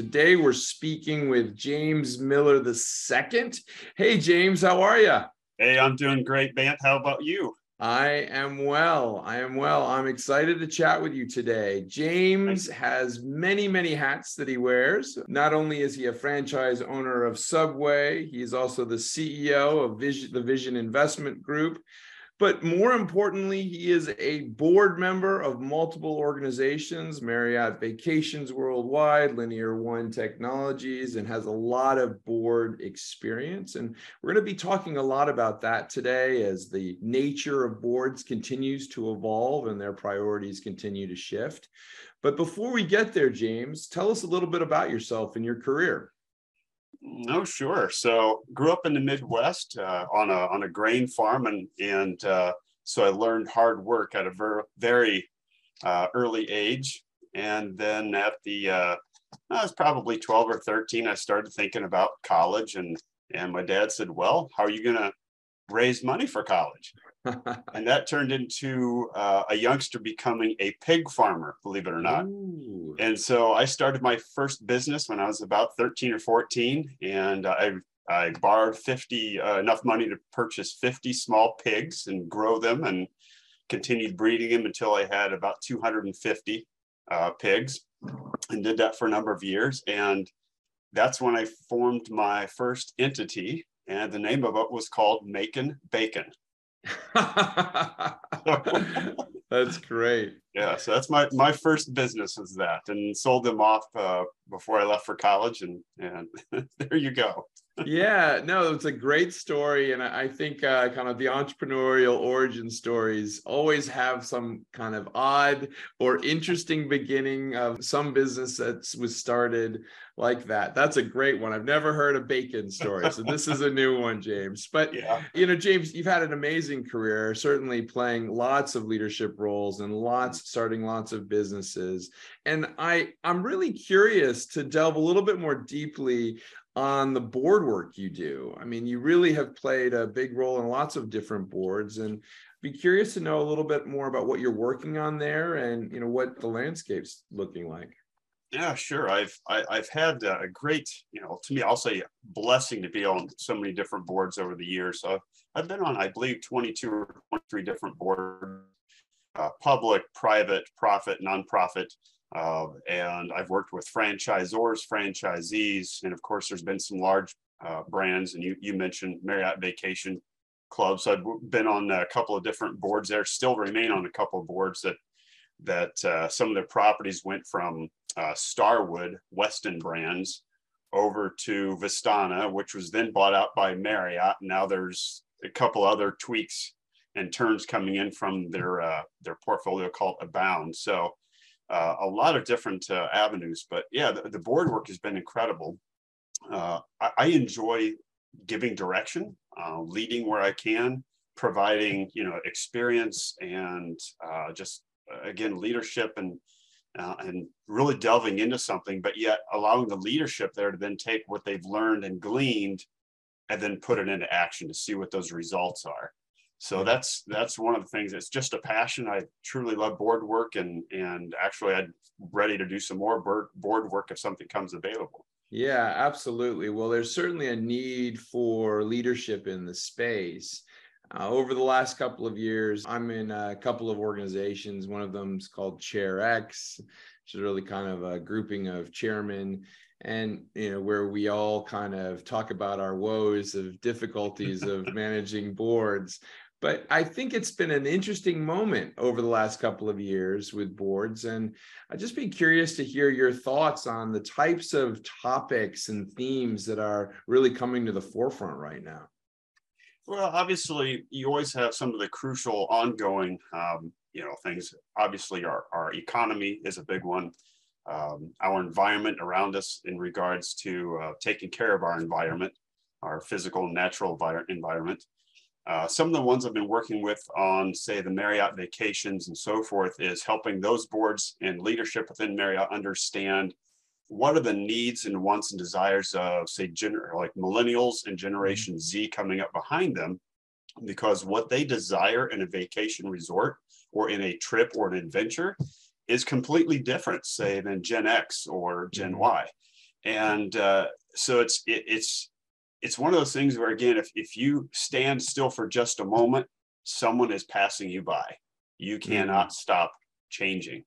Today we're speaking with James Miller II. Hey, James, how are you? Hey, I'm doing great, Bant. How about you? I am well. I am well. I'm excited to chat with you today. James has many, many hats that he wears. Not only is he a franchise owner of Subway, he's also the CEO of Vision, the Vision Investment Group. But more importantly, he is a board member of multiple organizations, Marriott Vacations Worldwide, Linear One Technologies, and has a lot of board experience. And we're going to be talking a lot about that today as the nature of boards continues to evolve and their priorities continue to shift. But before we get there, James, tell us a little bit about yourself and your career. No, sure. So grew up in the Midwest uh, on a on a grain farm, and and uh, so I learned hard work at a ver- very uh, early age. And then at the uh, I was probably twelve or thirteen, I started thinking about college, and and my dad said, "Well, how are you to raise money for college?" and that turned into uh, a youngster becoming a pig farmer, believe it or not. Ooh. And so I started my first business when I was about 13 or 14, and I I borrowed 50 uh, enough money to purchase 50 small pigs and grow them, and continued breeding them until I had about 250 uh, pigs, and did that for a number of years. And that's when I formed my first entity, and the name of it was called Macon Bacon. that's great. Yeah, so that's my my first business is that, and sold them off uh, before I left for college, and and there you go. Yeah, no, it's a great story, and I think uh, kind of the entrepreneurial origin stories always have some kind of odd or interesting beginning of some business that was started like that. That's a great one. I've never heard a bacon story. So this is a new one, James. But yeah. you know, James, you've had an amazing career, certainly playing lots of leadership roles and lots starting lots of businesses. And I I'm really curious to delve a little bit more deeply on the board work you do. I mean, you really have played a big role in lots of different boards and be curious to know a little bit more about what you're working on there and you know what the landscape's looking like. Yeah, sure. I've I, have i have had a great, you know, to me, I'll say blessing to be on so many different boards over the years. So I've been on, I believe, 22 or 23 different boards, uh, public, private, profit, nonprofit, uh, and I've worked with franchisors, franchisees, and of course, there's been some large uh, brands, and you you mentioned Marriott Vacation Club. So I've been on a couple of different boards there. Still remain on a couple of boards that that uh, some of their properties went from uh, Starwood, Westin brands, over to Vistana, which was then bought out by Marriott. Now there's a couple other tweaks and turns coming in from their uh, their portfolio called Abound. So uh, a lot of different uh, avenues. But yeah, the, the, board work has been incredible. Uh, I, I, enjoy giving direction, uh, leading where I can, providing you know experience and uh, just again leadership and uh, and really delving into something, but yet allowing the leadership there to then take what they've learned and gleaned and then put it into action to see what those results are. So that's that's one of the things. It's just a passion. I truly love board work, and and actually, I'm ready to do some more board board work if something comes available. Yeah, absolutely. Well, there's certainly a need for leadership in the space. Uh, over the last couple of years, I'm in a couple of organizations. One of them is called Chair X, which is really kind of a grouping of chairmen and you know where we all kind of talk about our woes of difficulties of managing boards but i think it's been an interesting moment over the last couple of years with boards and i'd just be curious to hear your thoughts on the types of topics and themes that are really coming to the forefront right now well, obviously, you always have some of the crucial ongoing, um, you know, things. Obviously, our, our economy is a big one. um, our environment around us in regards to uh, taking care of our environment, our physical natural environment. Uh, some of the ones I've been working with on, say, the Marriott vacations and so forth, is helping those boards and leadership within Marriott understand what are the needs and wants and desires of, say, gener- like millennials and Generation Z coming up behind them, because what they desire in a vacation resort or in a trip or an adventure is completely different, say, than Gen X or Gen mm-hmm. Y. And uh, so it's it, it's it's one of those things where again, if if you stand still for just a moment, someone is passing you by. You cannot mm-hmm. stop changing,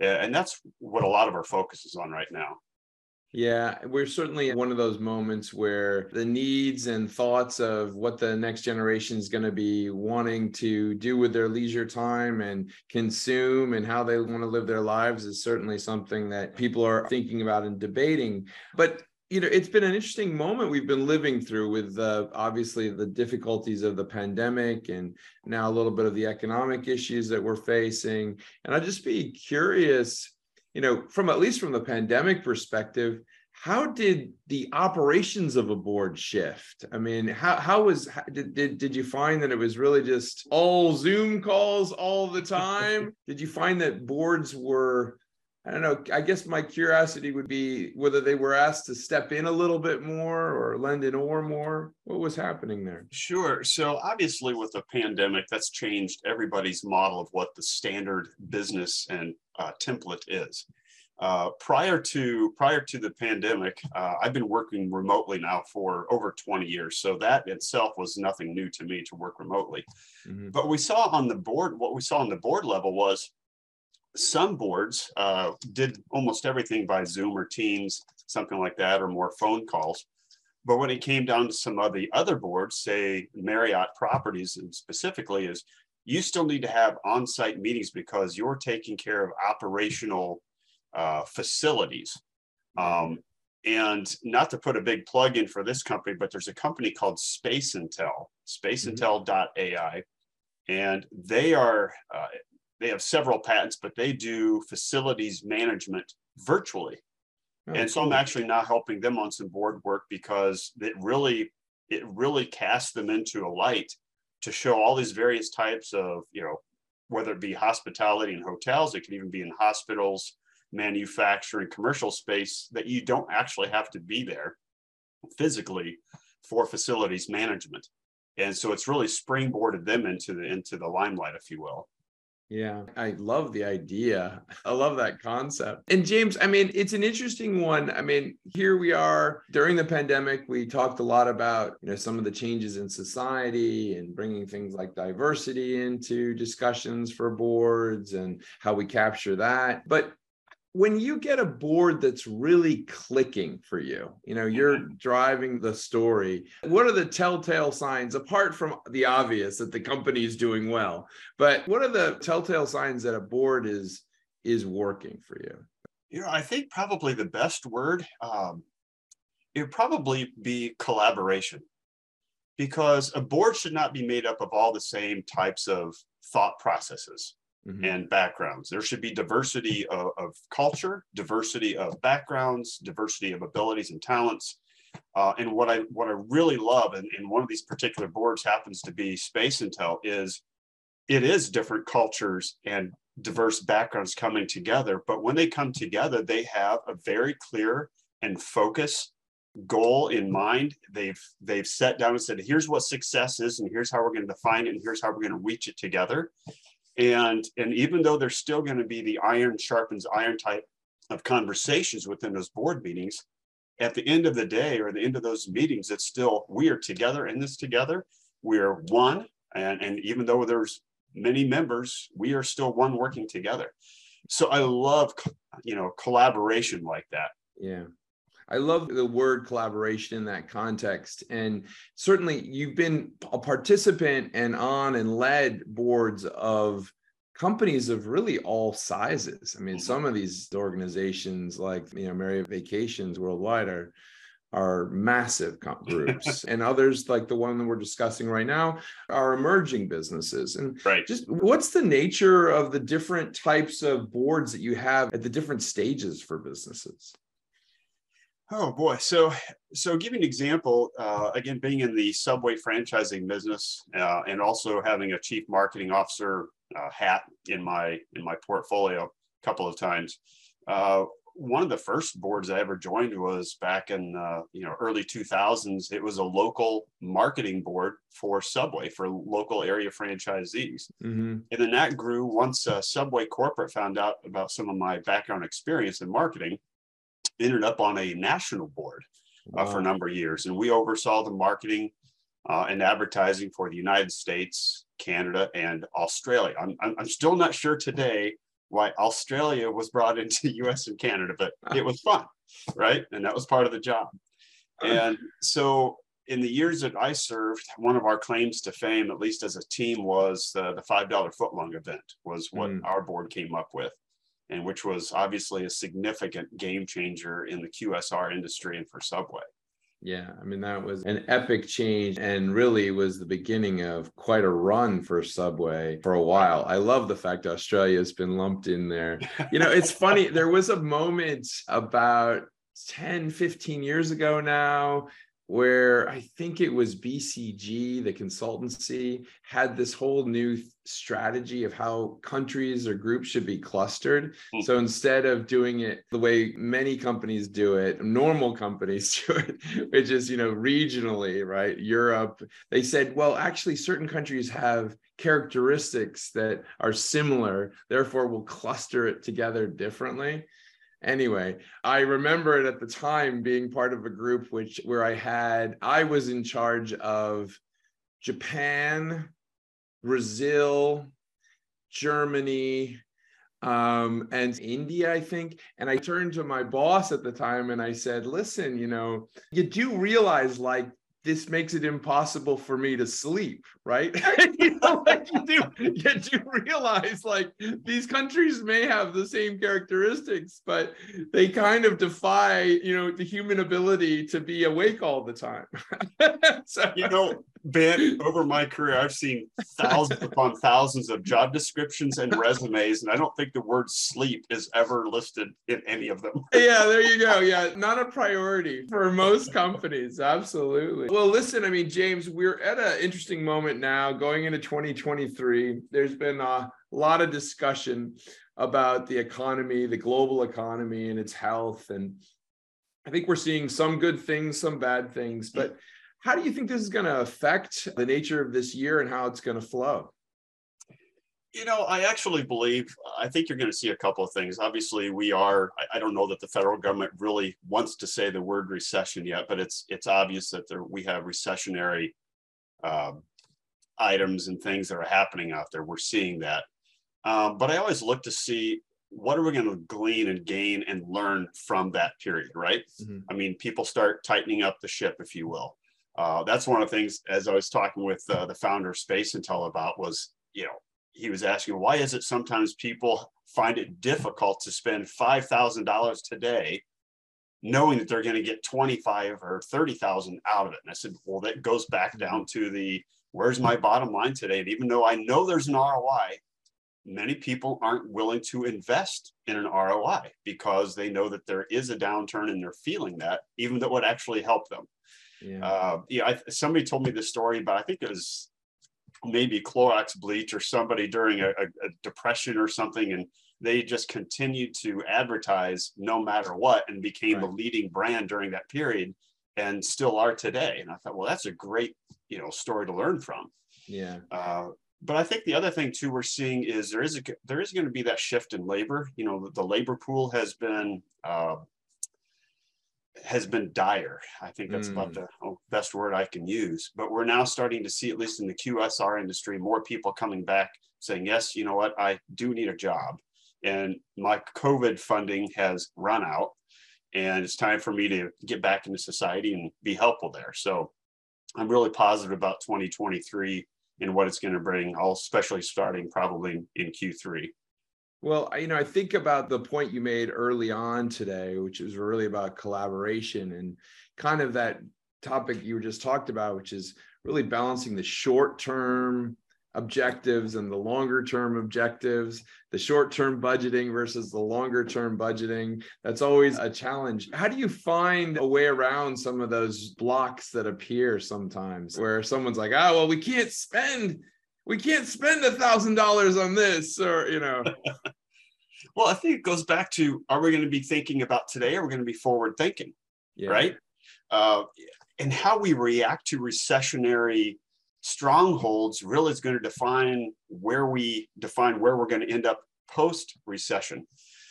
and that's what a lot of our focus is on right now. Yeah, we're certainly in one of those moments where the needs and thoughts of what the next generation is going to be wanting to do with their leisure time and consume and how they want to live their lives is certainly something that people are thinking about and debating. But you know it's been an interesting moment we've been living through with uh, obviously the difficulties of the pandemic and now a little bit of the economic issues that we're facing and i'd just be curious you know, from at least from the pandemic perspective, how did the operations of a board shift? I mean, how how was how, did, did did you find that it was really just all Zoom calls all the time? did you find that boards were I don't know. I guess my curiosity would be whether they were asked to step in a little bit more or lend an oar more. What was happening there? Sure. So obviously, with the pandemic, that's changed everybody's model of what the standard business and uh, template is. Uh, prior to prior to the pandemic, uh, I've been working remotely now for over 20 years. So that itself was nothing new to me to work remotely. Mm-hmm. But we saw on the board, what we saw on the board level was some boards uh, did almost everything by Zoom or Teams, something like that, or more phone calls. But when it came down to some of the other boards, say Marriott properties and specifically, is you still need to have on-site meetings because you're taking care of operational uh, facilities. Um, and not to put a big plug in for this company, but there's a company called Space Intel, spaceintel.ai, and they are uh, they have several patents, but they do facilities management virtually. Oh, and so cool. I'm actually now helping them on some board work because it really it really casts them into a light to show all these various types of, you know, whether it be hospitality and hotels, it can even be in hospitals, manufacturing, commercial space that you don't actually have to be there physically for facilities management. And so it's really springboarded them into the into the limelight, if you will. Yeah, I love the idea. I love that concept. And James, I mean, it's an interesting one. I mean, here we are during the pandemic. We talked a lot about, you know, some of the changes in society and bringing things like diversity into discussions for boards and how we capture that. But when you get a board that's really clicking for you you know you're mm-hmm. driving the story what are the telltale signs apart from the obvious that the company is doing well but what are the telltale signs that a board is is working for you you know i think probably the best word um, it would probably be collaboration because a board should not be made up of all the same types of thought processes mm-hmm. and backgrounds. There should be diversity of, of, culture, diversity of backgrounds, diversity of abilities and talents. Uh, and what I what I really love, and, and one of these particular boards happens to be Space Intel, is it is different cultures and diverse backgrounds coming together. But when they come together, they have a very clear and focused goal in mind. They've they've set down and said, here's what success is, and here's how we're going to define it, and here's how we're going to reach it together. And, and even though there's still going to be the iron sharpens iron type of conversations within those board meetings, at the end of the day or the end of those meetings, it's still we are together in this together. We're one. And, and even though there's many members, we are still one working together. So I love, you know, collaboration like that. Yeah. I love the word collaboration in that context. And certainly you've been a participant and on and led boards of companies of really all sizes. I mean, mm-hmm. some of these organizations like, you know, Marriott Vacations Worldwide are are massive groups and others like the one that we're discussing right now are emerging businesses and right. just what's the nature of the different types of boards that you have at the different stages for businesses Oh boy. So, so give an example. Uh, again, being in the Subway franchising business uh, and also having a chief marketing officer uh, hat in my in my portfolio a couple of times. Uh, one of the first boards I ever joined was back in uh, you know early 2000s. It was a local marketing board for Subway for local area franchisees, mm-hmm. and then that grew once uh, Subway corporate found out about some of my background experience in marketing ended up on a national board uh, wow. for a number of years, and we oversaw the marketing uh, and advertising for the United States, Canada, and Australia. I'm, I'm still not sure today why Australia was brought into U.S. and Canada, but it was fun, right? And that was part of the job. And so, in the years that I served, one of our claims to fame, at least as a team, was the, the five dollar footlong event. Was what mm. our board came up with and which was obviously a significant game changer in the QSR industry and for Subway. Yeah, I mean, that was an epic change and really was the beginning of quite a run for Subway for a while. I love the fact Australia has been lumped in there. You know, it's funny, there was a moment about 10, 15 years ago now where I think it was BCG, the consultancy, had this whole new strategy of how countries or groups should be clustered. Mm. So instead of doing it the way many companies do it, normal companies do it, which is, you know, regionally, right? Europe, they said, well, actually, certain countries have characteristics that are similar, therefore, we'll cluster it together differently anyway i remember it at the time being part of a group which where i had i was in charge of japan brazil germany um, and India, I think. And I turned to my boss at the time and I said, listen, you know, you do realize like this makes it impossible for me to sleep, right? you know, like you do, you realize like these countries may have the same characteristics, but they kind of defy, you know, the human ability to be awake all the time. so, you know, Ben, over my career, I've seen thousands upon thousands of job descriptions and resumes, and I don't think the word sleep is ever listed in any of them. yeah, there you go. Yeah, not a priority for most companies. Absolutely. Well, listen, I mean, James, we're at an interesting moment now going into 2023. There's been a lot of discussion about the economy, the global economy, and its health. And I think we're seeing some good things, some bad things, but how do you think this is going to affect the nature of this year and how it's going to flow? You know, I actually believe, I think you're going to see a couple of things. Obviously, we are, I don't know that the federal government really wants to say the word recession yet, but it's it's obvious that there, we have recessionary um, items and things that are happening out there. We're seeing that. Um, but I always look to see what are we going to glean and gain and learn from that period, right? Mm-hmm. I mean, people start tightening up the ship, if you will uh, that's one of the things as I was talking with uh, the founder of Space Intel about was, you know, he was asking why is it sometimes people find it difficult to spend five thousand dollars today, knowing that they're going to get twenty five or thirty thousand out of it. And I said, well, that goes back down to the where's my bottom line today. And even though I know there's an ROI, many people aren't willing to invest in an ROI because they know that there is a downturn and they're feeling that, even though it would actually help them. Yeah. Uh, yeah. I, somebody told me the story, but I think it was maybe Clorox bleach or somebody during a, a, a depression or something, and they just continued to advertise no matter what, and became right. the leading brand during that period, and still are today. And I thought, well, that's a great you know story to learn from. Yeah. Uh, but I think the other thing too we're seeing is there is a there is going to be that shift in labor. You know, the, the labor pool has been uh, has been dire. I think that's mm. about the oh, best word I can use. But we're now starting to see, at least in the QSR industry, more people coming back saying, yes, you know what, I do need a job. And my COVID funding has run out. And it's time for me to get back into society and be helpful there. So I'm really positive about 2023 and what it's going to bring, all especially starting probably in Q3. Well, you know, I think about the point you made early on today, which is really about collaboration and kind of that topic you just talked about, which is really balancing the short term objectives and the longer term objectives, the short term budgeting versus the longer term budgeting. That's always a challenge. How do you find a way around some of those blocks that appear sometimes where someone's like, oh, well, we can't spend. We can't spend a thousand dollars on this, or you know. well, I think it goes back to: Are we going to be thinking about today? Or are we going to be forward thinking? Yeah. Right. Uh, and how we react to recessionary strongholds really is going to define where we define where we're going to end up post recession.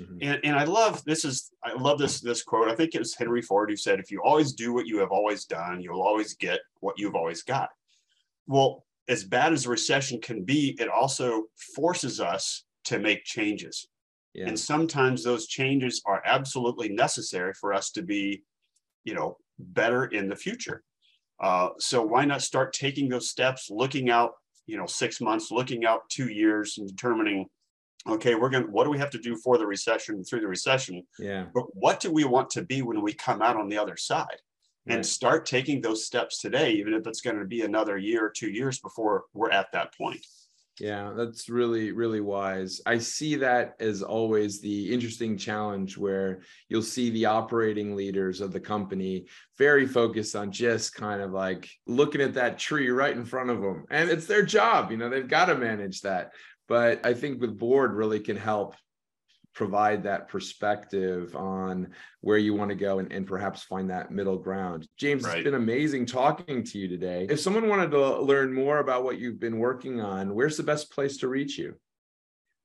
Mm-hmm. And, and I love this is I love this this quote. I think it was Henry Ford who said, "If you always do what you have always done, you'll always get what you've always got." Well, as bad as a recession can be, it also forces us to make changes. Yeah. And sometimes those changes are absolutely necessary for us to be, you know, better in the future. Uh, so why not start taking those steps, looking out, you know, six months, looking out two years, and determining, okay, we're going. to What do we have to do for the recession, through the recession? Yeah. But what do we want to be when we come out on the other side? Right. And start taking those steps today, even if it's going to be another year or two years before we're at that point. Yeah, that's really, really wise. I see that as always the interesting challenge where you'll see the operating leaders of the company very focused on just kind of like looking at that tree right in front of them. And it's their job, you know, they've got to manage that. But I think with board really can help provide that perspective on where you want to go and, and perhaps find that middle ground. James, right. it's been amazing talking to you today. If someone wanted to learn more about what you've been working on, where's the best place to reach you?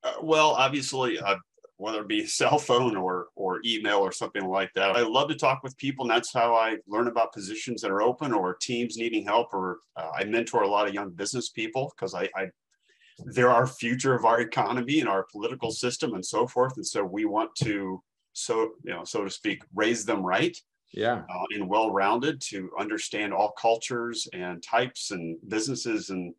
Uh, well, obviously, uh, whether it be cell phone or or email or something like that. I love to talk with people, and that's how I learn about positions that are open or teams needing help. Or uh, I mentor a lot of young business people because I, I they're our future of our economy and our political system and so forth. And so we want to, so you know, so to speak, raise them right. Yeah. Uh, and well-rounded to understand all cultures and types and businesses, and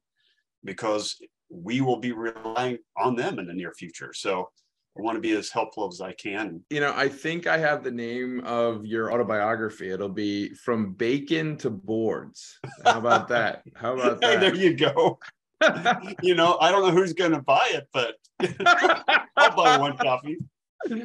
because we will be relying on them in the near future. So I want to be as helpful as I can. You know, I think I have the name of your autobiography. It'll be From Bacon to Boards. How about that? How about that? Hey, there you go. you know, I don't know who's going to buy it, but I'll buy one copy. My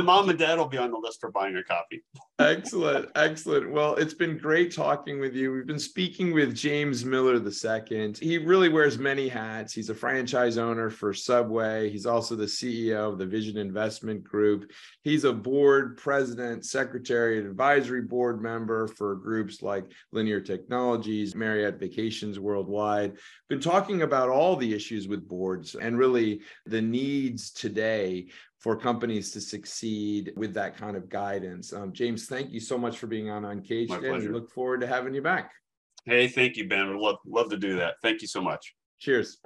mm. mom and dad will be on the list for buying a copy. excellent. Excellent. Well, it's been great talking with you. We've been speaking with James Miller II. He really wears many hats. He's a franchise owner for Subway. He's also the CEO of the Vision Investment Group. He's a board president, secretary, and advisory board member for groups like Linear Technologies, Marriott Vacations Worldwide. Been talking about all the issues with boards and really the needs today for companies to succeed with that kind of guidance. Um, James, thank you so much for being on Uncaged. My pleasure. And look forward to having you back. Hey, thank you, Ben. We'd love, love to do that. Thank you so much. Cheers.